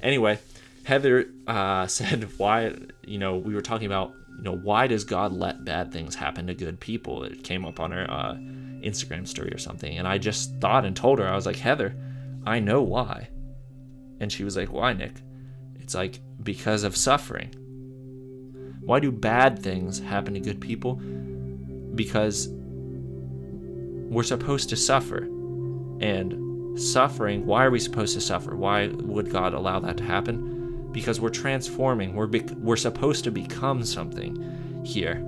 Anyway, Heather uh, said, "Why? You know, we were talking about, you know, why does God let bad things happen to good people?" It came up on her uh, Instagram story or something, and I just thought and told her, I was like, Heather, I know why, and she was like, Why, Nick? It's like because of suffering. Why do bad things happen to good people? Because we're supposed to suffer. And suffering, why are we supposed to suffer? Why would God allow that to happen? Because we're transforming. We're we're supposed to become something here.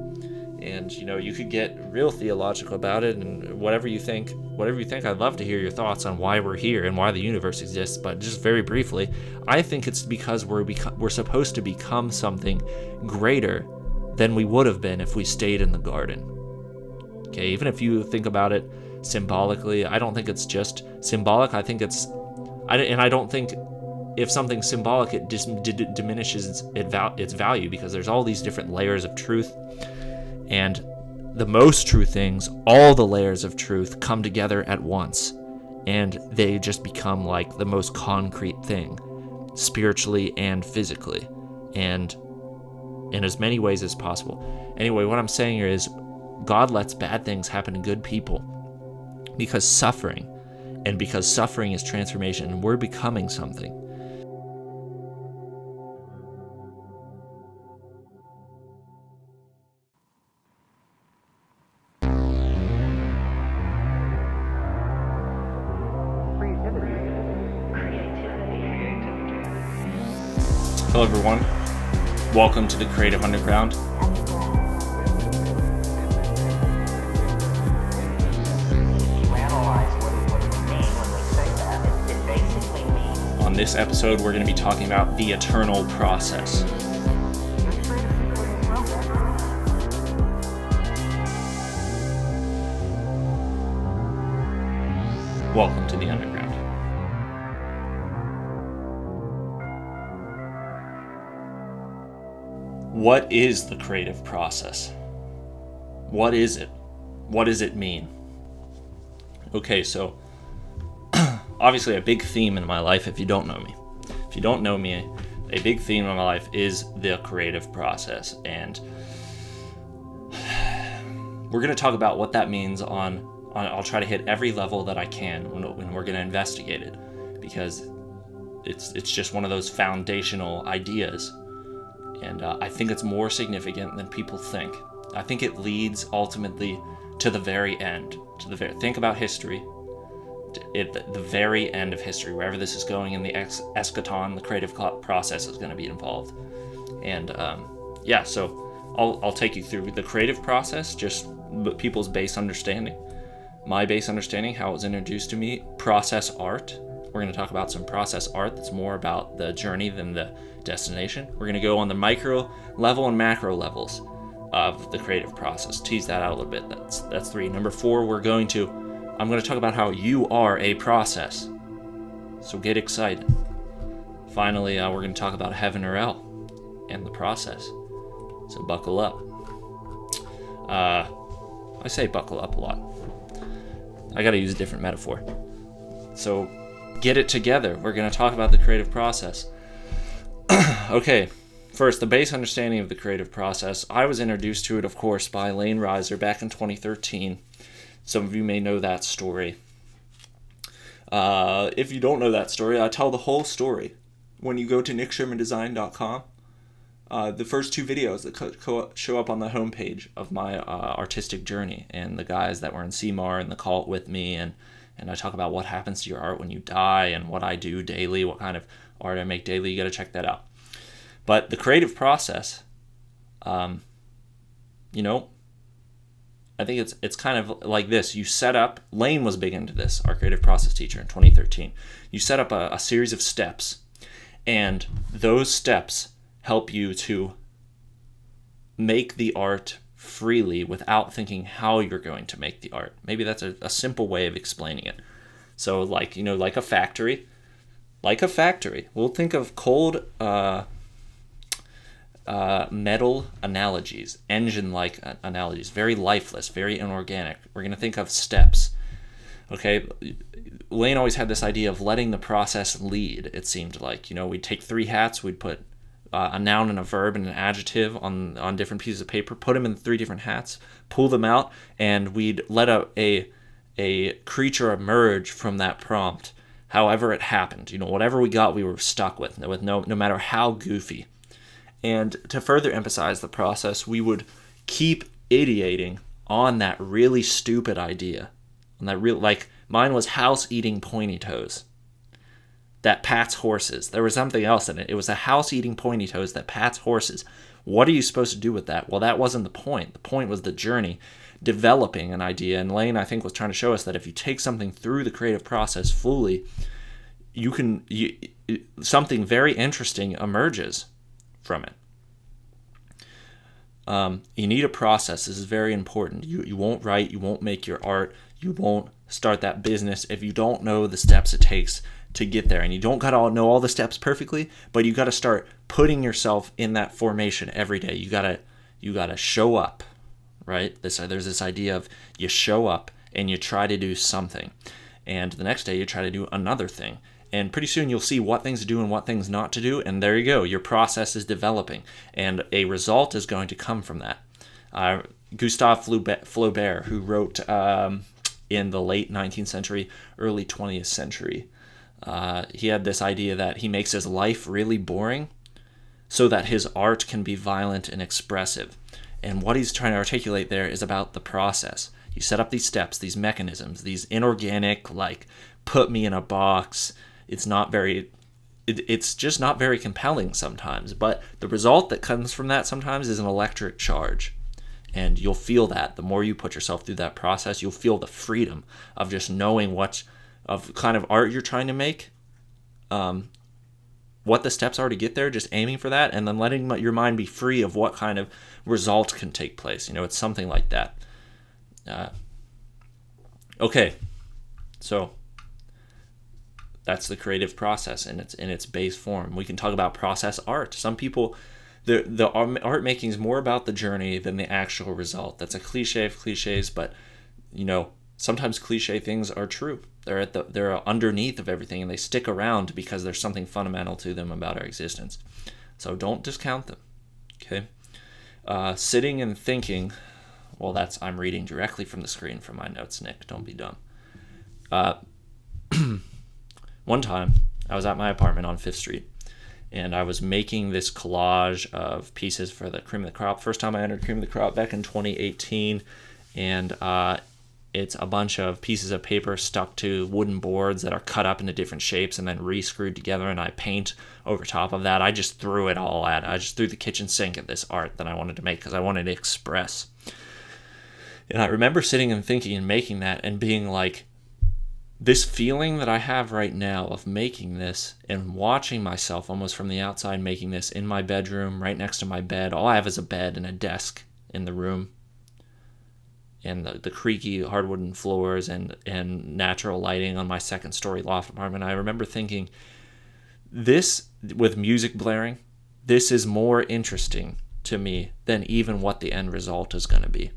And you know, you could get real theological about it and whatever you think, whatever you think, I'd love to hear your thoughts on why we're here and why the universe exists, but just very briefly, I think it's because we're we're supposed to become something greater than we would have been if we stayed in the garden. Okay, even if you think about it symbolically, I don't think it's just symbolic. I think it's, I, and I don't think if something's symbolic, it dis- d- diminishes its, its value because there's all these different layers of truth. And the most true things, all the layers of truth come together at once. And they just become like the most concrete thing, spiritually and physically. And in as many ways as possible. Anyway, what I'm saying here is God lets bad things happen to good people because suffering, and because suffering is transformation, and we're becoming something. Hello, everyone. Welcome to the Creative Underground. On this episode, we're going to be talking about the eternal process. Welcome to the Underground. What is the creative process? What is it? What does it mean? Okay, so obviously a big theme in my life if you don't know me. If you don't know me, a big theme in my life is the creative process and we're going to talk about what that means on, on I'll try to hit every level that I can when, when we're going to investigate it because it's it's just one of those foundational ideas and uh, I think it's more significant than people think. I think it leads ultimately to the very end. To the very think about history. At the, very end of history, wherever this is going in the ex- eschaton, the creative process is going to be involved. And um, yeah, so I'll, I'll take you through the creative process, just people's base understanding, my base understanding, how it was introduced to me, process art. We're going to talk about some process art that's more about the journey than the destination. We're going to go on the micro level and macro levels of the creative process. Tease that out a little bit. That's that's 3. Number 4, we're going to I'm going to talk about how you are a process. So get excited. Finally, uh, we're going to talk about heaven or hell and the process. So buckle up. Uh, I say buckle up a lot. I got to use a different metaphor. So get it together. We're going to talk about the creative process. okay, first, the base understanding of the creative process. I was introduced to it, of course, by Lane Reiser back in 2013. Some of you may know that story. Uh, if you don't know that story, I tell the whole story when you go to nickshermandesign.com. Uh, the first two videos that co- co- show up on the homepage of my uh, artistic journey and the guys that were in CMAR and the cult with me and and I talk about what happens to your art when you die and what I do daily, what kind of art I make daily. You got to check that out. But the creative process, um, you know, I think it's it's kind of like this. You set up. Lane was big into this. Our creative process teacher in 2013. You set up a, a series of steps, and those steps help you to make the art freely without thinking how you're going to make the art. Maybe that's a, a simple way of explaining it. So, like, you know, like a factory, like a factory. We'll think of cold uh, uh, metal analogies, engine like analogies, very lifeless, very inorganic. We're going to think of steps. Okay, Lane always had this idea of letting the process lead. It seemed like you know we'd take three hats, we'd put uh, a noun and a verb and an adjective on on different pieces of paper, put them in three different hats, pull them out, and we'd let a a, a creature emerge from that prompt. However it happened, you know, whatever we got, we were stuck with, with no no matter how goofy. And to further emphasize the process, we would keep ideating on that really stupid idea, and that real like mine was house eating pointy toes that pats horses. There was something else in it. It was a house eating pointy toes that pats horses. What are you supposed to do with that? Well, that wasn't the point. The point was the journey, developing an idea. And Lane, I think, was trying to show us that if you take something through the creative process fully, you can you, something very interesting emerges from it. Um, you need a process. This is very important. You you won't write. You won't make your art. You won't start that business if you don't know the steps it takes to get there. And you don't got to know all the steps perfectly, but you got to start putting yourself in that formation every day. You got to you got to show up, right? This there's this idea of you show up and you try to do something. And the next day you try to do another thing. And pretty soon you'll see what things to do and what things not to do. And there you go. Your process is developing. And a result is going to come from that. Uh, Gustave Flaubert, who wrote um, in the late 19th century, early 20th century, uh, he had this idea that he makes his life really boring so that his art can be violent and expressive. And what he's trying to articulate there is about the process. You set up these steps, these mechanisms, these inorganic, like, put me in a box. It's not very, it, it's just not very compelling sometimes. But the result that comes from that sometimes is an electric charge. And you'll feel that the more you put yourself through that process, you'll feel the freedom of just knowing what of kind of art you're trying to make, um, what the steps are to get there, just aiming for that, and then letting your mind be free of what kind of result can take place. You know, it's something like that. Uh, okay, so that's the creative process in its in its base form. We can talk about process art. Some people the the art making is more about the journey than the actual result. That's a cliche of cliches, but you know, sometimes cliche things are true. They're at the they're underneath of everything and they stick around because there's something fundamental to them about our existence. So don't discount them. Okay. Uh, sitting and thinking. Well, that's I'm reading directly from the screen from my notes, Nick. Don't be dumb. Uh, one time, I was at my apartment on Fifth Street, and I was making this collage of pieces for the Cream of the Crop. First time I entered Cream of the Crop back in 2018, and uh, it's a bunch of pieces of paper stuck to wooden boards that are cut up into different shapes and then re-screwed together and I paint over top of that. I just threw it all at I just threw the kitchen sink at this art that I wanted to make because I wanted to express. And I remember sitting and thinking and making that and being like this feeling that I have right now of making this and watching myself almost from the outside making this in my bedroom right next to my bed. All I have is a bed and a desk in the room and the, the creaky hardwooden floors and and natural lighting on my second story loft apartment i remember thinking this with music blaring this is more interesting to me than even what the end result is going to be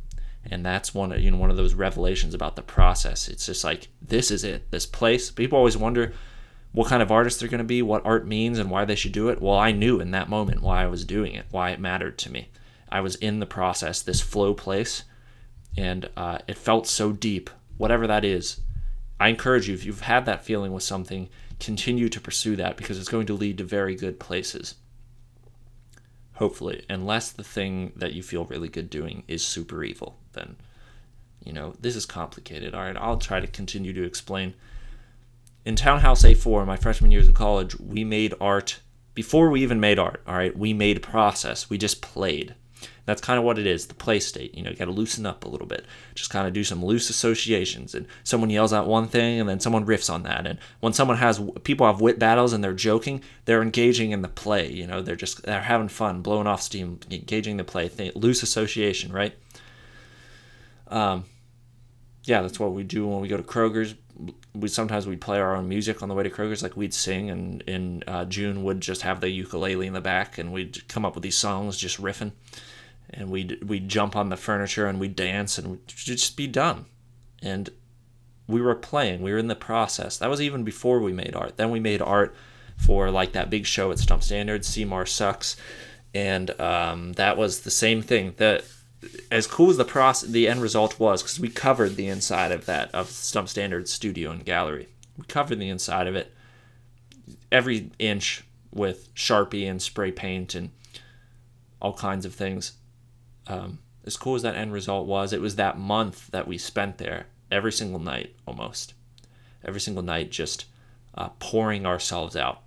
and that's one of you know one of those revelations about the process. It's just like this is it. This place people always wonder what kind of artist they're going to be what art means and why they should do it. Well i knew in that moment why i was doing it why it mattered to me. I was in the process this flow place and uh, it felt so deep, whatever that is. I encourage you, if you've had that feeling with something, continue to pursue that because it's going to lead to very good places. Hopefully, unless the thing that you feel really good doing is super evil, then, you know, this is complicated. All right, I'll try to continue to explain. In Townhouse A4, my freshman years of college, we made art before we even made art. All right, we made process. We just played. That's kind of what it is, the play state. You know, you got to loosen up a little bit. Just kind of do some loose associations. And someone yells out one thing and then someone riffs on that. And when someone has, people have wit battles and they're joking, they're engaging in the play. You know, they're just, they're having fun, blowing off steam, engaging the play. Loose association, right? Um, yeah, that's what we do when we go to Kroger's. We sometimes we'd play our own music on the way to Kroger's, like we'd sing, and in uh, June would just have the ukulele in the back, and we'd come up with these songs, just riffing and we'd we'd jump on the furniture and we'd dance and we'd just be done. And we were playing. We were in the process. That was even before we made art. Then we made art for like that big show at Stump Standards, Seymour Sucks, and um, that was the same thing. That as cool as the process, the end result was, because we covered the inside of that of Stump Standards studio and gallery. We covered the inside of it, every inch with Sharpie and spray paint and all kinds of things. Um, as cool as that end result was, it was that month that we spent there every single night almost. Every single night, just uh, pouring ourselves out,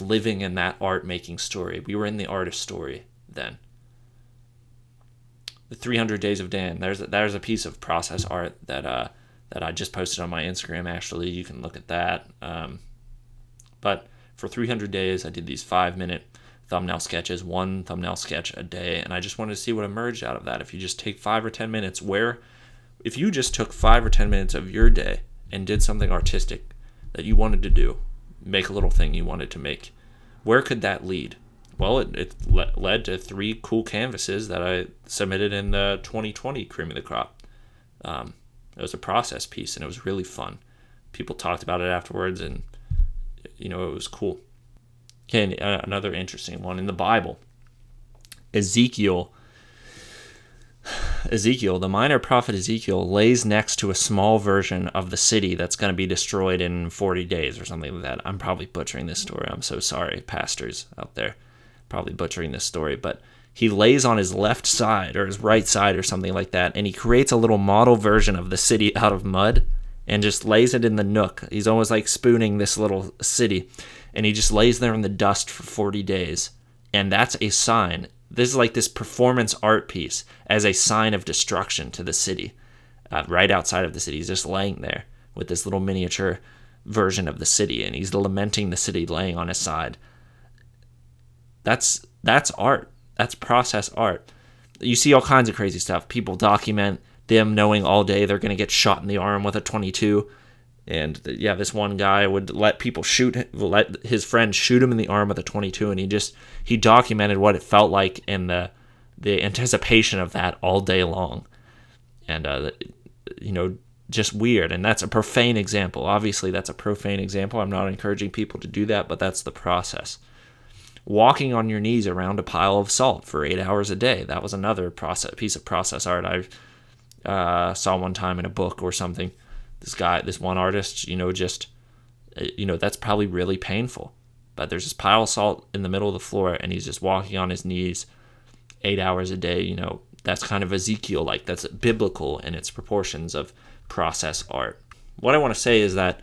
living in that art making story. We were in the artist story then. The 300 Days of Dan. There's a, there's a piece of process art that uh, that I just posted on my Instagram. Actually, you can look at that. Um, but for 300 days, I did these five minute thumbnail sketches, one thumbnail sketch a day, and I just wanted to see what emerged out of that. If you just take five or 10 minutes, where, if you just took five or 10 minutes of your day and did something artistic that you wanted to do, make a little thing you wanted to make, where could that lead? Well, it, it le- led to three cool canvases that I submitted in the 2020 Cream of the Crop. Um, it was a process piece and it was really fun. People talked about it afterwards and, you know, it was cool. Okay, uh, another interesting one in the Bible. Ezekiel Ezekiel, the minor prophet Ezekiel, lays next to a small version of the city that's going to be destroyed in 40 days or something like that. I'm probably butchering this story. I'm so sorry, pastors out there. Probably butchering this story, but he lays on his left side or his right side or something like that, and he creates a little model version of the city out of mud and just lays it in the nook. He's almost like spooning this little city and he just lays there in the dust for 40 days. And that's a sign. This is like this performance art piece as a sign of destruction to the city. Uh, right outside of the city, he's just laying there with this little miniature version of the city, and he's lamenting the city laying on his side. That's that's art. That's process art. You see all kinds of crazy stuff. People document them knowing all day they're going to get shot in the arm with a 22 and yeah, this one guy would let people shoot, let his friend shoot him in the arm with a 22, and he just he documented what it felt like in the the anticipation of that all day long, and uh, you know, just weird. And that's a profane example. Obviously, that's a profane example. I'm not encouraging people to do that, but that's the process. Walking on your knees around a pile of salt for eight hours a day. That was another process piece of process art I uh, saw one time in a book or something this guy, this one artist, you know, just, uh, you know, that's probably really painful. But there's this pile of salt in the middle of the floor, and he's just walking on his knees eight hours a day. You know, that's kind of Ezekiel like. That's biblical in its proportions of process art. What I want to say is that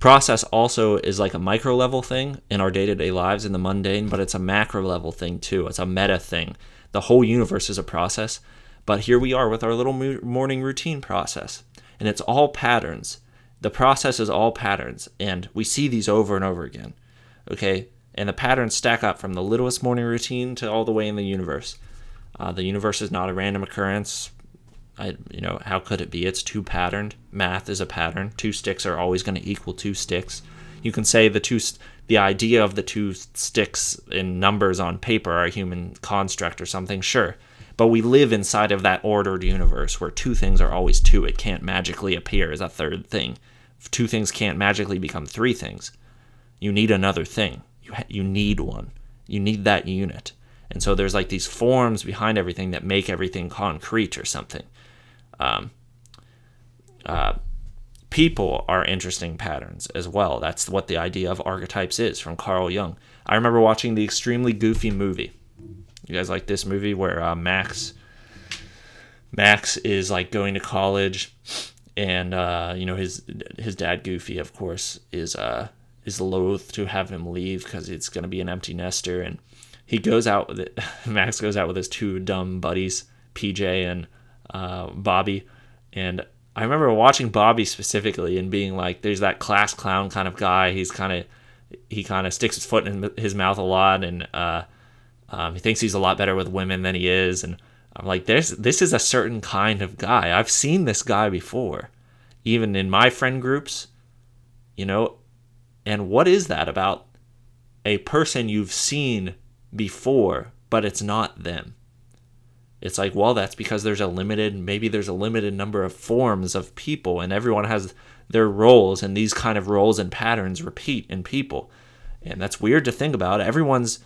process also is like a micro level thing in our day to day lives in the mundane, but it's a macro level thing too. It's a meta thing. The whole universe is a process, but here we are with our little morning routine process and it's all patterns. The process is all patterns, and we see these over and over again. Okay, and the patterns stack up from the littlest morning routine to all the way in the universe. Uh, the universe is not a random occurrence. I, you know, how could it be? It's too patterned. Math is a pattern. Two sticks are always going to equal two sticks. You can say the two, the idea of the two sticks in numbers on paper are a human construct or something. Sure, but we live inside of that ordered universe where two things are always two. It can't magically appear as a third thing. Two things can't magically become three things. You need another thing. You, ha- you need one. You need that unit. And so there's like these forms behind everything that make everything concrete or something. Um, uh, people are interesting patterns as well. That's what the idea of archetypes is from Carl Jung. I remember watching the extremely goofy movie you guys like this movie where uh, Max Max is like going to college, and uh, you know his his dad Goofy, of course, is uh is loath to have him leave because it's gonna be an empty nester, and he goes out with it. Max goes out with his two dumb buddies, PJ and uh, Bobby, and I remember watching Bobby specifically and being like, "There's that class clown kind of guy. He's kind of he kind of sticks his foot in his mouth a lot, and uh, um, he thinks he's a lot better with women than he is, and I'm like, "There's this is a certain kind of guy. I've seen this guy before, even in my friend groups, you know. And what is that about a person you've seen before, but it's not them? It's like, well, that's because there's a limited, maybe there's a limited number of forms of people, and everyone has their roles, and these kind of roles and patterns repeat in people. And that's weird to think about. Everyone's,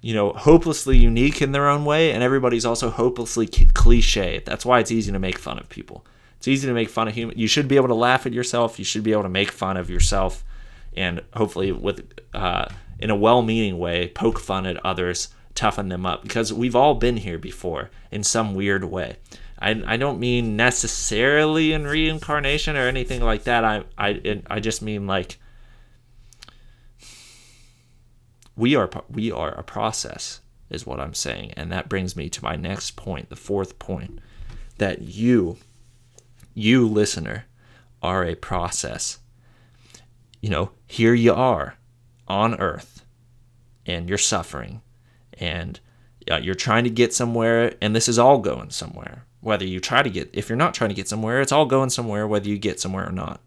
you know, hopelessly unique in their own way, and everybody's also hopelessly cliche. That's why it's easy to make fun of people. It's easy to make fun of human. You should be able to laugh at yourself. You should be able to make fun of yourself, and hopefully, with uh, in a well-meaning way, poke fun at others toughen them up because we've all been here before in some weird way. I, I don't mean necessarily in reincarnation or anything like that. I I I just mean like we are we are a process is what I'm saying, and that brings me to my next point, the fourth point, that you you listener are a process. You know, here you are on earth and you're suffering and uh, you're trying to get somewhere and this is all going somewhere. Whether you try to get if you're not trying to get somewhere it's all going somewhere whether you get somewhere or not.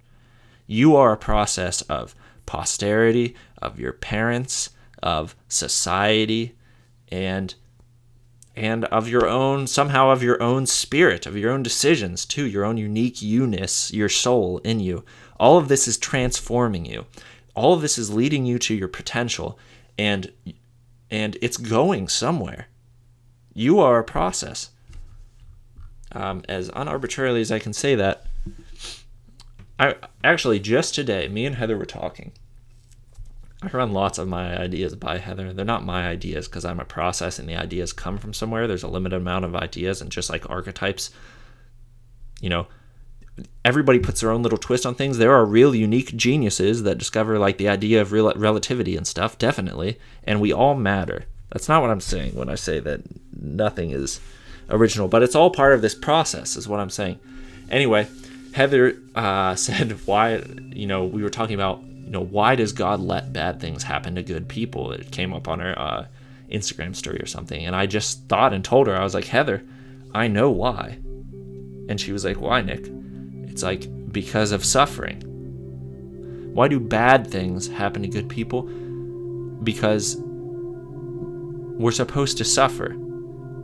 You are a process of posterity of your parents of society and and of your own somehow of your own spirit of your own decisions too your own unique you-ness your soul in you. All of this is transforming you. All of this is leading you to your potential and and it's going somewhere. You are a process. Um, as unarbitrarily as I can say that, I actually just today, me and Heather were talking. I run lots of my ideas by Heather. They're not my ideas because I'm a process and the ideas come from somewhere. There's a limited amount of ideas, and just like archetypes, you know, everybody puts their own little twist on things. There are real unique geniuses that discover like the idea of real relativity and stuff, definitely, and we all matter. That's not what I'm saying when I say that nothing is original, but it's all part of this process, is what I'm saying. Anyway, Heather uh, said, "Why? You know, we were talking about, you know, why does God let bad things happen to good people?" It came up on her uh, Instagram story or something, and I just thought and told her, I was like, Heather, I know why, and she was like, Why, Nick? It's like because of suffering. Why do bad things happen to good people? Because we're supposed to suffer.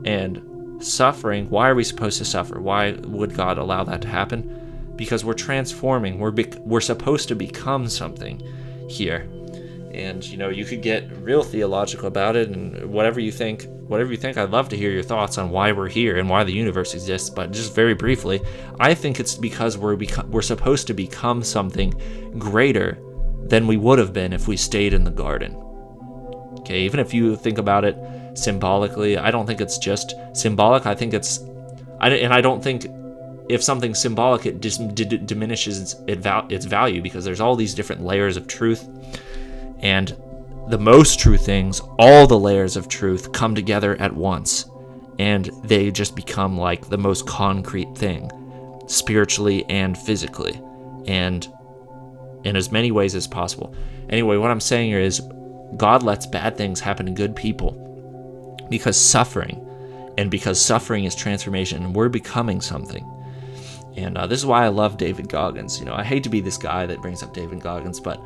And suffering, why are we supposed to suffer? Why would God allow that to happen? Because we're transforming. We're we're supposed to become something here and you know you could get real theological about it and whatever you think whatever you think i'd love to hear your thoughts on why we're here and why the universe exists but just very briefly i think it's because we're beco- we're supposed to become something greater than we would have been if we stayed in the garden. Okay even if you think about it symbolically i don't think it's just symbolic i think it's I, and i don't think if something's symbolic it dis- d- diminishes its, its value because there's all these different layers of truth and the most true things, all the layers of truth come together at once, and they just become like the most concrete thing, spiritually and physically, and in as many ways as possible. Anyway, what I'm saying here is God lets bad things happen to good people because suffering, and because suffering is transformation, and we're becoming something. And uh, this is why I love David Goggins. You know, I hate to be this guy that brings up David Goggins, but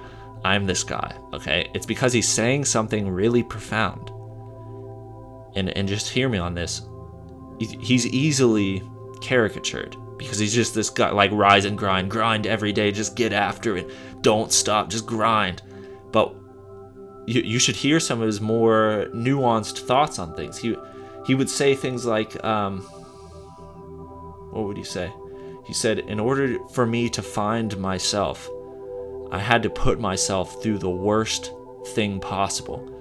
I'm this guy, okay? It's because he's saying something really profound. And and just hear me on this. He's easily caricatured because he's just this guy like rise and grind, grind every day, just get after it. Don't stop, just grind. But you, you should hear some of his more nuanced thoughts on things. He he would say things like um what would he say? He said, In order for me to find myself, I had to put myself through the worst thing possible.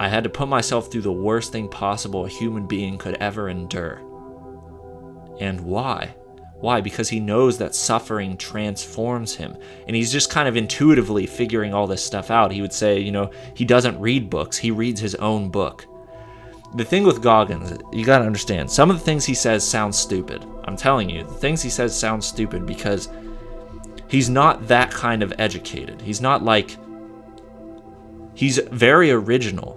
I had to put myself through the worst thing possible a human being could ever endure. And why? Why? Because he knows that suffering transforms him. And he's just kind of intuitively figuring all this stuff out. He would say, you know, he doesn't read books, he reads his own book. The thing with Goggins, you gotta understand, some of the things he says sound stupid. I'm telling you, the things he says sound stupid because he's not that kind of educated. He's not like he's very original.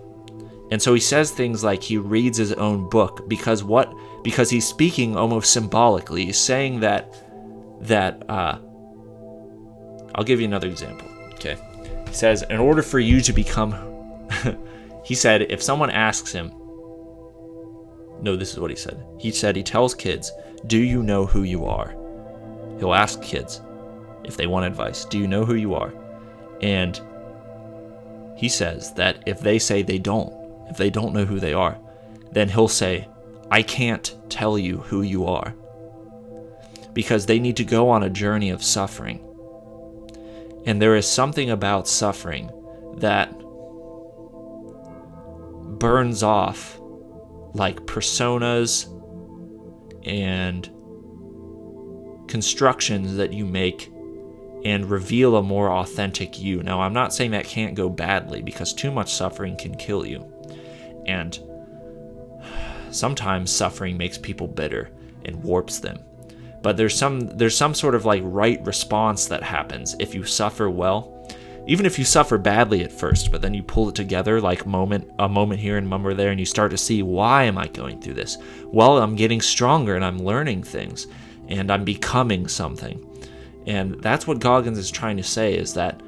And so he says things like he reads his own book because what because he's speaking almost symbolically. He's saying that that uh I'll give you another example. Okay. He says in order for you to become he said if someone asks him no, this is what he said. He said he tells kids, Do you know who you are? He'll ask kids if they want advice, Do you know who you are? And he says that if they say they don't, if they don't know who they are, then he'll say, I can't tell you who you are. Because they need to go on a journey of suffering. And there is something about suffering that burns off like personas and constructions that you make and reveal a more authentic you. Now, I'm not saying that can't go badly because too much suffering can kill you. And sometimes suffering makes people bitter and warps them. But there's some there's some sort of like right response that happens if you suffer well even if you suffer badly at first, but then you pull it together like moment a moment here and moment there and you start to see why am I going through this? Well, I'm getting stronger and I'm learning things and I'm becoming something. And that's what Goggins is trying to say is that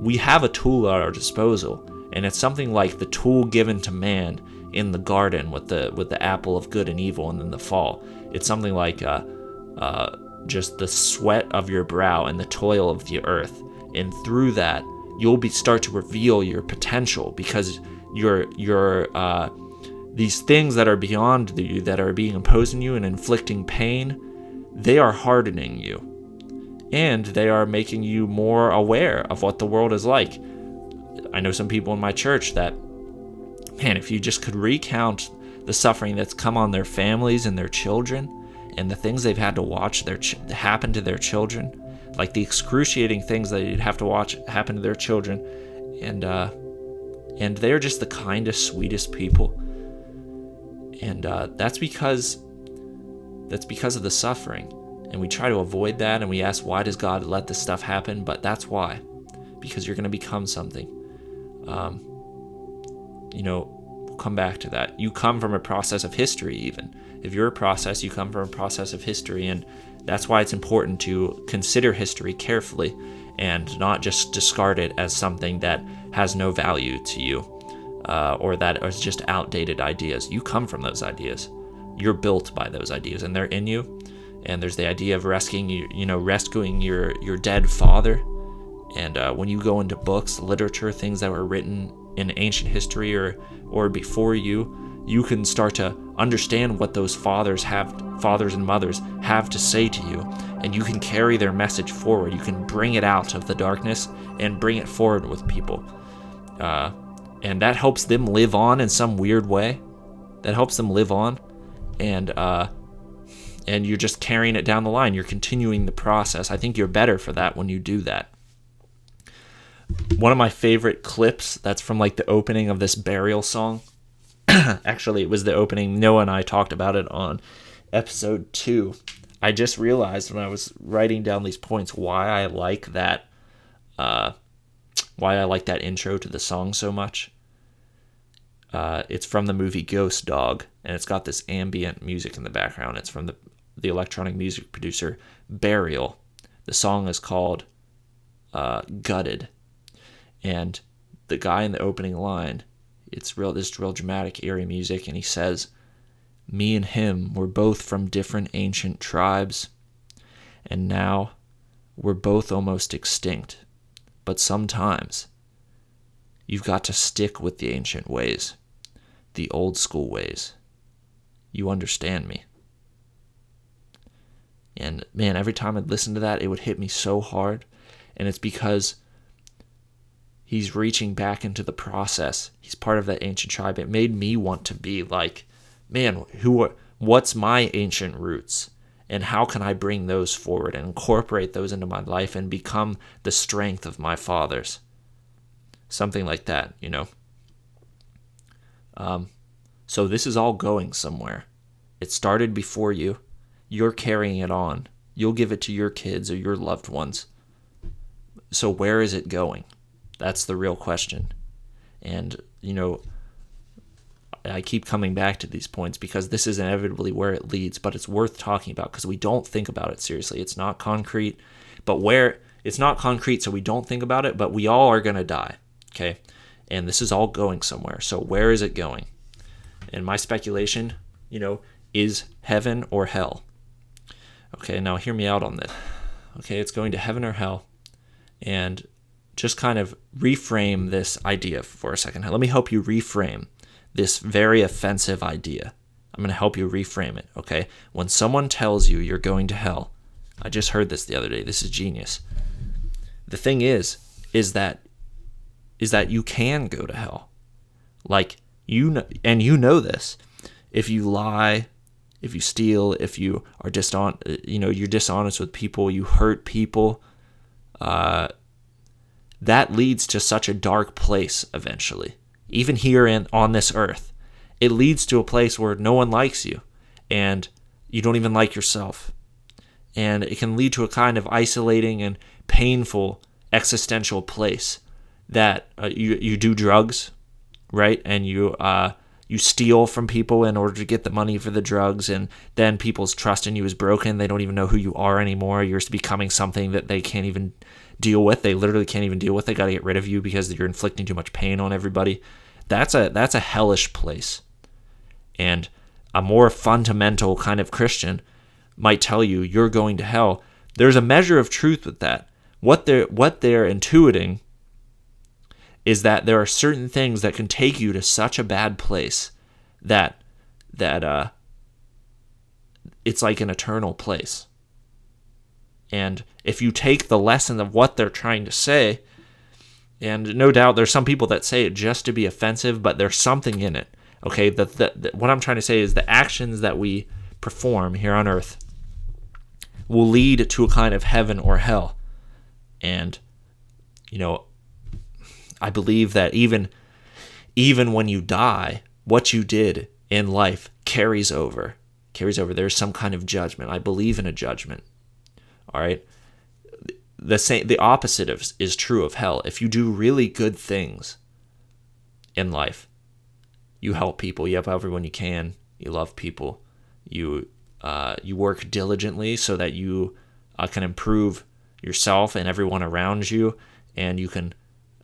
we have a tool at our disposal and it's something like the tool given to man in the garden with the with the apple of good and evil and then the fall. It's something like uh, uh, just the sweat of your brow and the toil of the earth. And through that, you'll be start to reveal your potential because your your uh, these things that are beyond you that are being imposed on you and inflicting pain they are hardening you and they are making you more aware of what the world is like. I know some people in my church that man if you just could recount the suffering that's come on their families and their children and the things they've had to watch their ch- happen to their children like the excruciating things that you'd have to watch happen to their children, and uh, and they're just the kindest, sweetest people, and uh, that's because that's because of the suffering, and we try to avoid that, and we ask why does God let this stuff happen? But that's why, because you're going to become something. Um, you know, we'll come back to that. You come from a process of history, even if you're a process, you come from a process of history, and that's why it's important to consider history carefully and not just discard it as something that has no value to you uh, or that is just outdated ideas. You come from those ideas. You're built by those ideas and they're in you. And there's the idea of rescuing you, you know, rescuing your, your dead father. And uh, when you go into books, literature, things that were written in ancient history or, or before you, you can start to understand what those fathers have fathers and mothers have to say to you. And you can carry their message forward. You can bring it out of the darkness and bring it forward with people. Uh, and that helps them live on in some weird way. That helps them live on. And uh, and you're just carrying it down the line you're continuing the process i think you're better for that when you do that one of my favorite clips that's from like the opening of this burial song actually, it was the opening. Noah and I talked about it on episode two. I just realized when I was writing down these points why I like that, uh, why I like that intro to the song so much. Uh, it's from the movie Ghost Dog, and it's got this ambient music in the background. It's from the the electronic music producer Burial. The song is called uh, "Gutted," and the guy in the opening line it's real this real dramatic eerie music and he says me and him were both from different ancient tribes and now we're both almost extinct. But sometimes you've got to stick with the ancient ways the old school ways. You understand me and man every time i'd listen to that it would hit me so hard and it's because he's reaching back into the process. He's part of that ancient tribe. It made me want to be like, man, who what's my ancient roots? And how can I bring those forward and incorporate those into my life and become the strength of my fathers? Something like that, you know. Um, so this is all going somewhere. It started before you. You're carrying it on. You'll give it to your kids or your loved ones. So where is it going? That's the real question. And, you know, I keep coming back to these points because this is inevitably where it leads, but it's worth talking about because we don't think about it seriously. It's not concrete, but where it's not concrete, so we don't think about it, but we all are going to die. Okay. And this is all going somewhere. So where is it going? And my speculation you know, is heaven or hell. Okay, now hear me out on this. Okay, it's going to heaven or hell. And just kind of reframe this idea for a second. Let me help you reframe this very offensive idea. I'm going to help you reframe it, okay? When someone tells you you're going to hell, I just heard this the other day. This is genius. The thing is is that is that you can go to hell. Like you know, and you know this. If you lie, if you steal, if you are dishonest, you know, you're dishonest with people, you hurt people, uh, that leads to such a dark place eventually. Even here in on this earth, it leads to a place where no one likes you, and you don't even like yourself, and it can lead to a kind of isolating and painful existential place that uh, you you do drugs, right? And you uh, you steal from people in order to get the money for the drugs, and then people's trust in you is broken. They don't even know who you are anymore. You're becoming something that they can't even deal with. They literally can't even deal with. They got to get rid of you because you're inflicting too much pain on everybody. That's a that's a hellish place. And a more fundamental kind of Christian might tell you you're going to hell. There's a measure of truth with that. What they're what they're intuiting is that there are certain things that can take you to such a bad place that that uh it's like an eternal place. And if you take the lesson of what they're trying to say, and no doubt there's some people that say it just to be offensive, but there's something in it. Okay, the, what I'm trying to say is the actions that we perform here on earth will lead to a kind of heaven or hell. And, you know, I believe that even even when you die, what you did in life carries over. Carries over. There's some kind of judgment. I believe in a judgment. All right. The same the opposite of, is true of hell. If you do really good things in life, you help people, you help everyone you can, you love people, you uh, you work diligently so that you uh, can improve yourself and everyone around you, and you can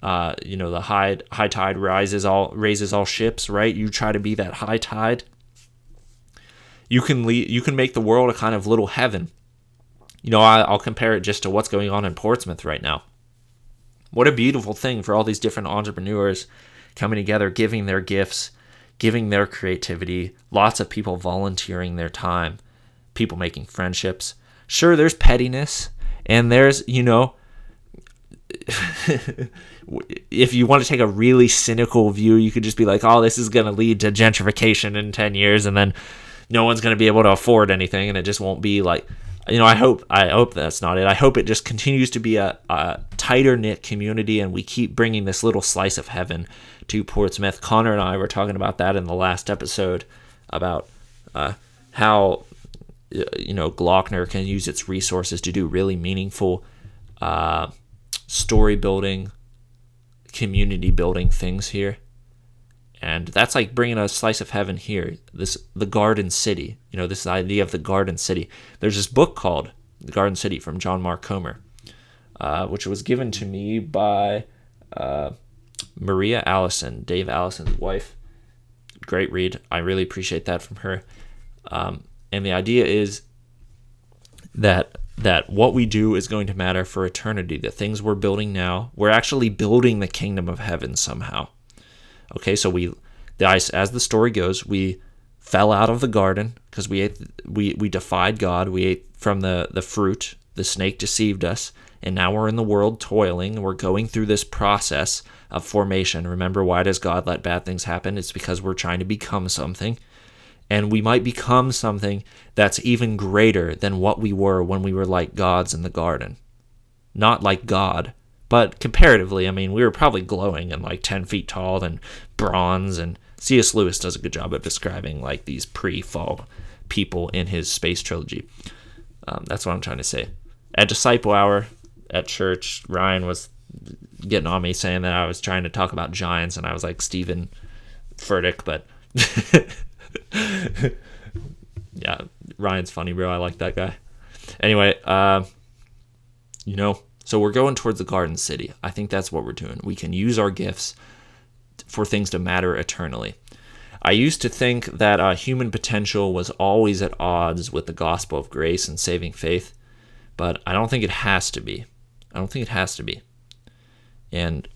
uh, you know the high high tide rises all raises all ships right? You try to be that high tide. You can lead, you can make the world a kind of little heaven. You know I, i'll compare it just to what's going on in portsmouth right now. What a beautiful thing for all these different entrepreneurs coming together giving their gifts giving their creativity lots of people volunteering their time people making friendships. Sure there's pettiness and there's you know if you want to take a really cynical view, you could just be like, "Oh, this is going to lead to gentrification in 10 years and then no one's going to be able to afford anything and it just won't be like you know, I hope I hope that's not it. I hope it just continues to be a, a tighter knit community, and we keep bringing this little slice of heaven to Portsmouth. Connor and I were talking about that in the last episode about uh, how you know Glockner can use its resources to do really meaningful uh, story building, community building things here. And that's like bringing a slice of heaven here. This the Garden City. You know, this idea of the Garden City. There's this book called The Garden City from John Mark Comer, uh, which was given to me by uh, Maria Allison, Dave Allison's wife. Great read. I really appreciate that from her. Um, and the idea is that that what we do is going to matter for eternity. The things we're building now, we're actually building the kingdom of heaven somehow. Okay, so we, the ice, as the story goes, we fell out of the garden because we ate, we we defied God. We ate from the the fruit. The snake deceived us, and now we're in the world toiling. We're going through this process of formation. Remember, why does God let bad things happen? It's because we're trying to become something and we might become something that's even greater than what we were when we were like gods in the garden. Not like God, but comparatively, I mean, we were probably glowing and like 10 feet tall and bronze. And C.S. Lewis does a good job of describing like these pre fall people in his space trilogy. Um, that's what I'm trying to say. At Disciple Hour at church, Ryan was getting on me saying that I was trying to talk about giants, and I was like Steven Furtick, but yeah, Ryan's funny, bro. I like that guy. Anyway, uh, you know, so we're going towards the Garden City. I think that's what we're doing. We can use our gifts for things to matter eternally. I used to think that uh, human potential was always at odds with the gospel of grace and saving faith, but I don't think it has to be. I don't think it has to be. And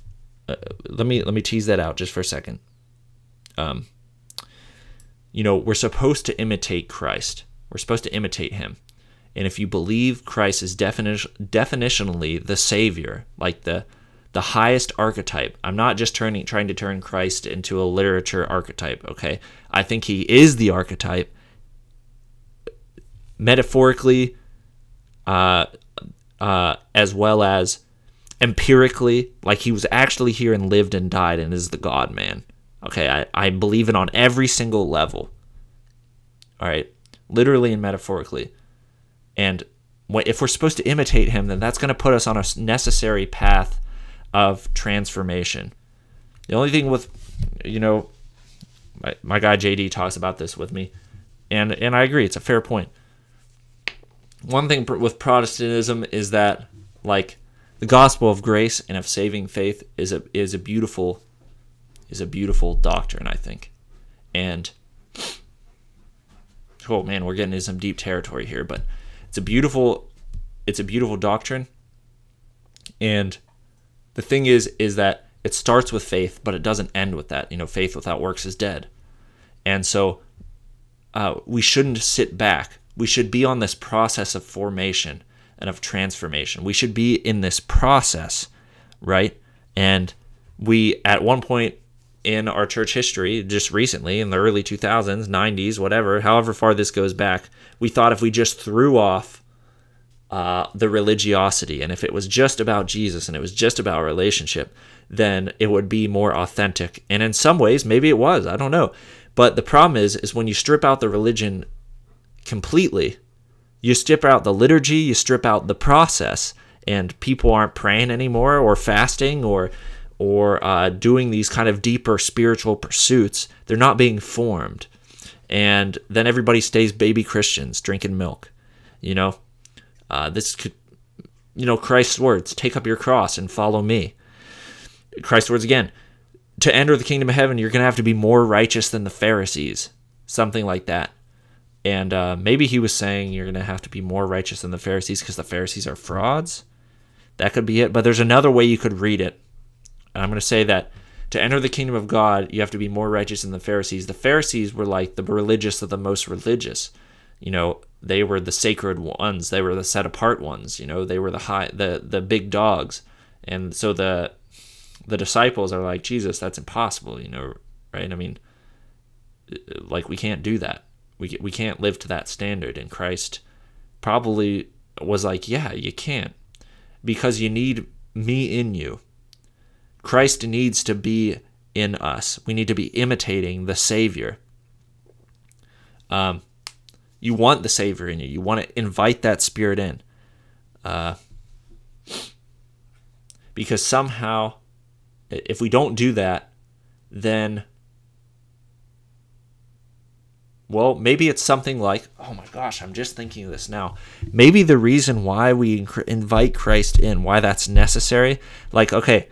uh, let me let me tease that out just for a second. Um, you know, we're supposed to imitate Christ. We're supposed to imitate him. And if you believe Christ is definition, definitionally the Savior, like the the highest archetype, I'm not just turning trying to turn Christ into a literature archetype. Okay, I think he is the archetype. Metaphorically, uh, uh, as well as empirically, like he was actually here and lived and died and is the God man. Okay, I, I believe it on every single level. All right, literally and metaphorically. And if we're supposed to imitate him, then that's going to put us on a necessary path of transformation. The only thing with, you know, my, my guy JD talks about this with me, and and I agree, it's a fair point. One thing with Protestantism is that, like, the gospel of grace and of saving faith is a is a beautiful is a beautiful doctrine, I think. And oh man, we're getting into some deep territory here, but it's a beautiful it's a beautiful doctrine. And the thing is is that it starts with faith, but it doesn't end with that. You know, faith without works is dead. And so uh, we shouldn't sit back. We should be on this process of formation and of transformation. We should be in this process, right? And we, at one point in our church history, just recently in the early 2000s, 90s, whatever, however far this goes back, we thought if we just threw off uh, the religiosity and if it was just about Jesus and it was just about relationship, then it would be more authentic. And in some ways, maybe it was. I don't know. But the problem is, is when you strip out the religion completely, you strip out the liturgy, you strip out the process, and people aren't praying anymore or fasting or or uh, doing these kind of deeper spiritual pursuits. They're not being formed, and then everybody stays baby Christians drinking milk. You know, uh, this could, you know, Christ's words: "Take up your cross and follow me." Christ's words again: "To enter the kingdom of heaven, you're going to have to be more righteous than the Pharisees." Something like that. And uh, maybe he was saying you're going to have to be more righteous than the Pharisees because the Pharisees are frauds. That could be it. But there's another way you could read it. And I'm going to say that to enter the kingdom of God, you have to be more righteous than the Pharisees. The Pharisees were like the religious of the most religious. You know, they were the sacred ones. They were the set apart ones. You know, they were the high, the the big dogs. And so the the disciples are like, Jesus, that's impossible. You know, right? I mean, like we can't do that. We we can't live to that standard. And Christ probably was like, yeah, you can't because you need me in you. Christ needs to be in us. We need to be imitating the Savior. Um, you want the Savior in you. You want to invite that Spirit in. Uh, because somehow, if we don't do that, then well, maybe it's something like, oh my gosh, I'm just thinking of this now. Maybe the reason why we invite Christ in, why that's necessary, like, okay,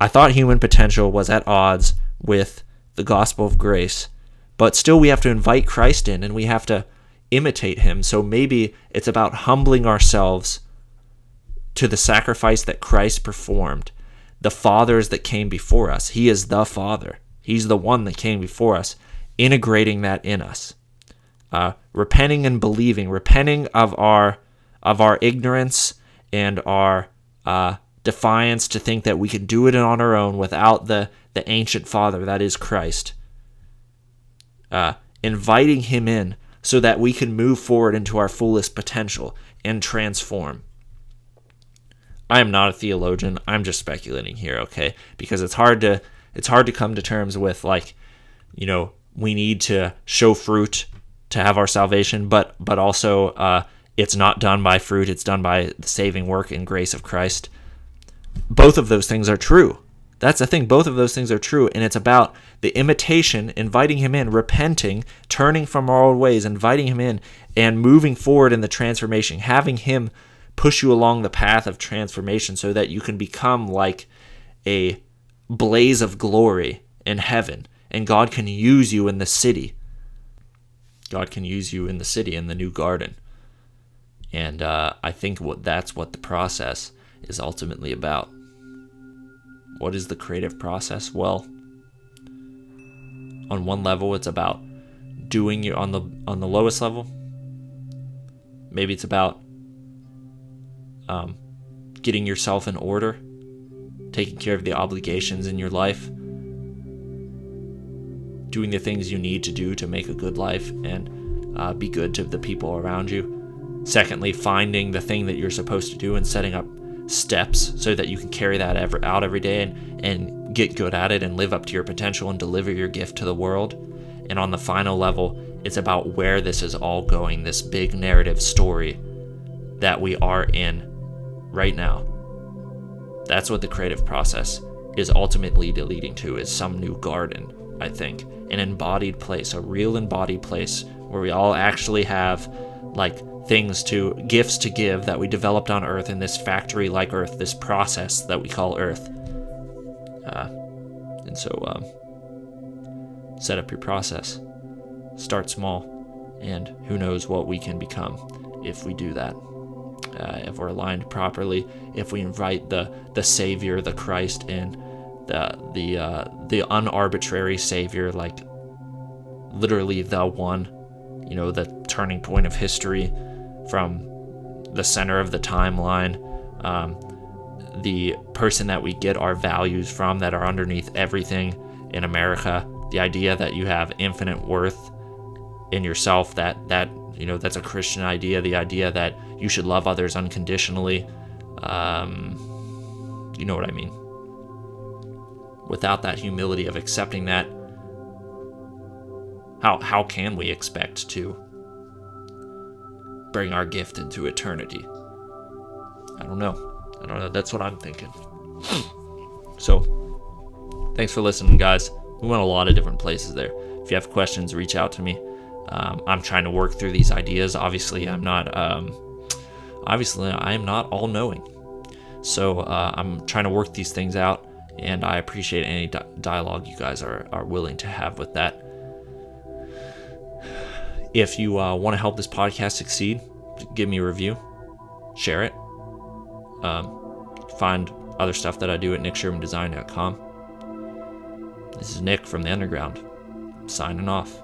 I thought human potential was at odds with the gospel of grace, but still we have to invite Christ in and we have to imitate him. So maybe it's about humbling ourselves to the sacrifice that Christ performed, the fathers that came before us. He is the Father, He's the one that came before us integrating that in us, uh, repenting and believing, repenting of our of our ignorance and our uh, defiance to think that we can do it on our own without the the ancient Father that is Christ. Uh, inviting Him in so that we can move forward into our fullest potential and transform. I am not a theologian. I'm just speculating here, okay? Because it's hard to it's hard to come to terms with like, you know, we need to show fruit to have our salvation, but but also uh, it's not done by fruit; it's done by the saving work and grace of Christ. Both of those things are true. That's the thing. Both of those things are true, and it's about the imitation, inviting Him in, repenting, turning from our old ways, inviting Him in, and moving forward in the transformation, having Him push you along the path of transformation, so that you can become like a blaze of glory in heaven And God can use you in the city. God can use you in the city, in the new garden. And uh, I think what that's what the process is ultimately about. What is the creative process? Well, on one level, it's about doing you on the on the lowest level. Maybe it's about um, getting yourself in order, taking care of the obligations in your life, doing the things you need to do to make a good life and uh, be good to the people around you. Secondly, finding the thing that you're supposed to do and setting up steps so that you can carry that ever out every day and, and get good at it and live up to your potential and deliver your gift to the world. And on the final level, it's about where this is all going, this big narrative story that we are in right now. That's what the creative process is ultimately leading to is some new garden, I think. An embodied place, a real embodied place where we all actually have like things to gifts to give that we developed on earth in this factory like earth this process that we call earth. Uh, and so um, set up your process. Start small and who knows what we can become if we do that. Uh, if we're aligned properly if we invite the the savior the christ in the the uh, the unarbitrary savior like literally the one you know the turning point of history from the center of the timeline, um, the person that we get our values from that are underneath everything in America, the idea that you have infinite worth in yourself, that that you know that's a Christian idea, the idea that you should love others unconditionally. Um, you know what I mean? Without that humility of accepting that, how how can we expect to bring our gift into eternity. I don't know. I don't know. That's what I'm thinking. so, thanks for listening, guys. We went a lot of different places there. If you have questions, reach out to me. Um, I'm trying to work through these ideas. Obviously, I'm not. Um, obviously, I am not all knowing. So uh, I'm trying to work these things out, and I appreciate any di- dialogue you guys are are willing to have with that. If you uh, want to help this podcast succeed, give me a review, share it. Um, find other stuff that I do at nickshermandesign.com. This is Nick from the Underground, signing off.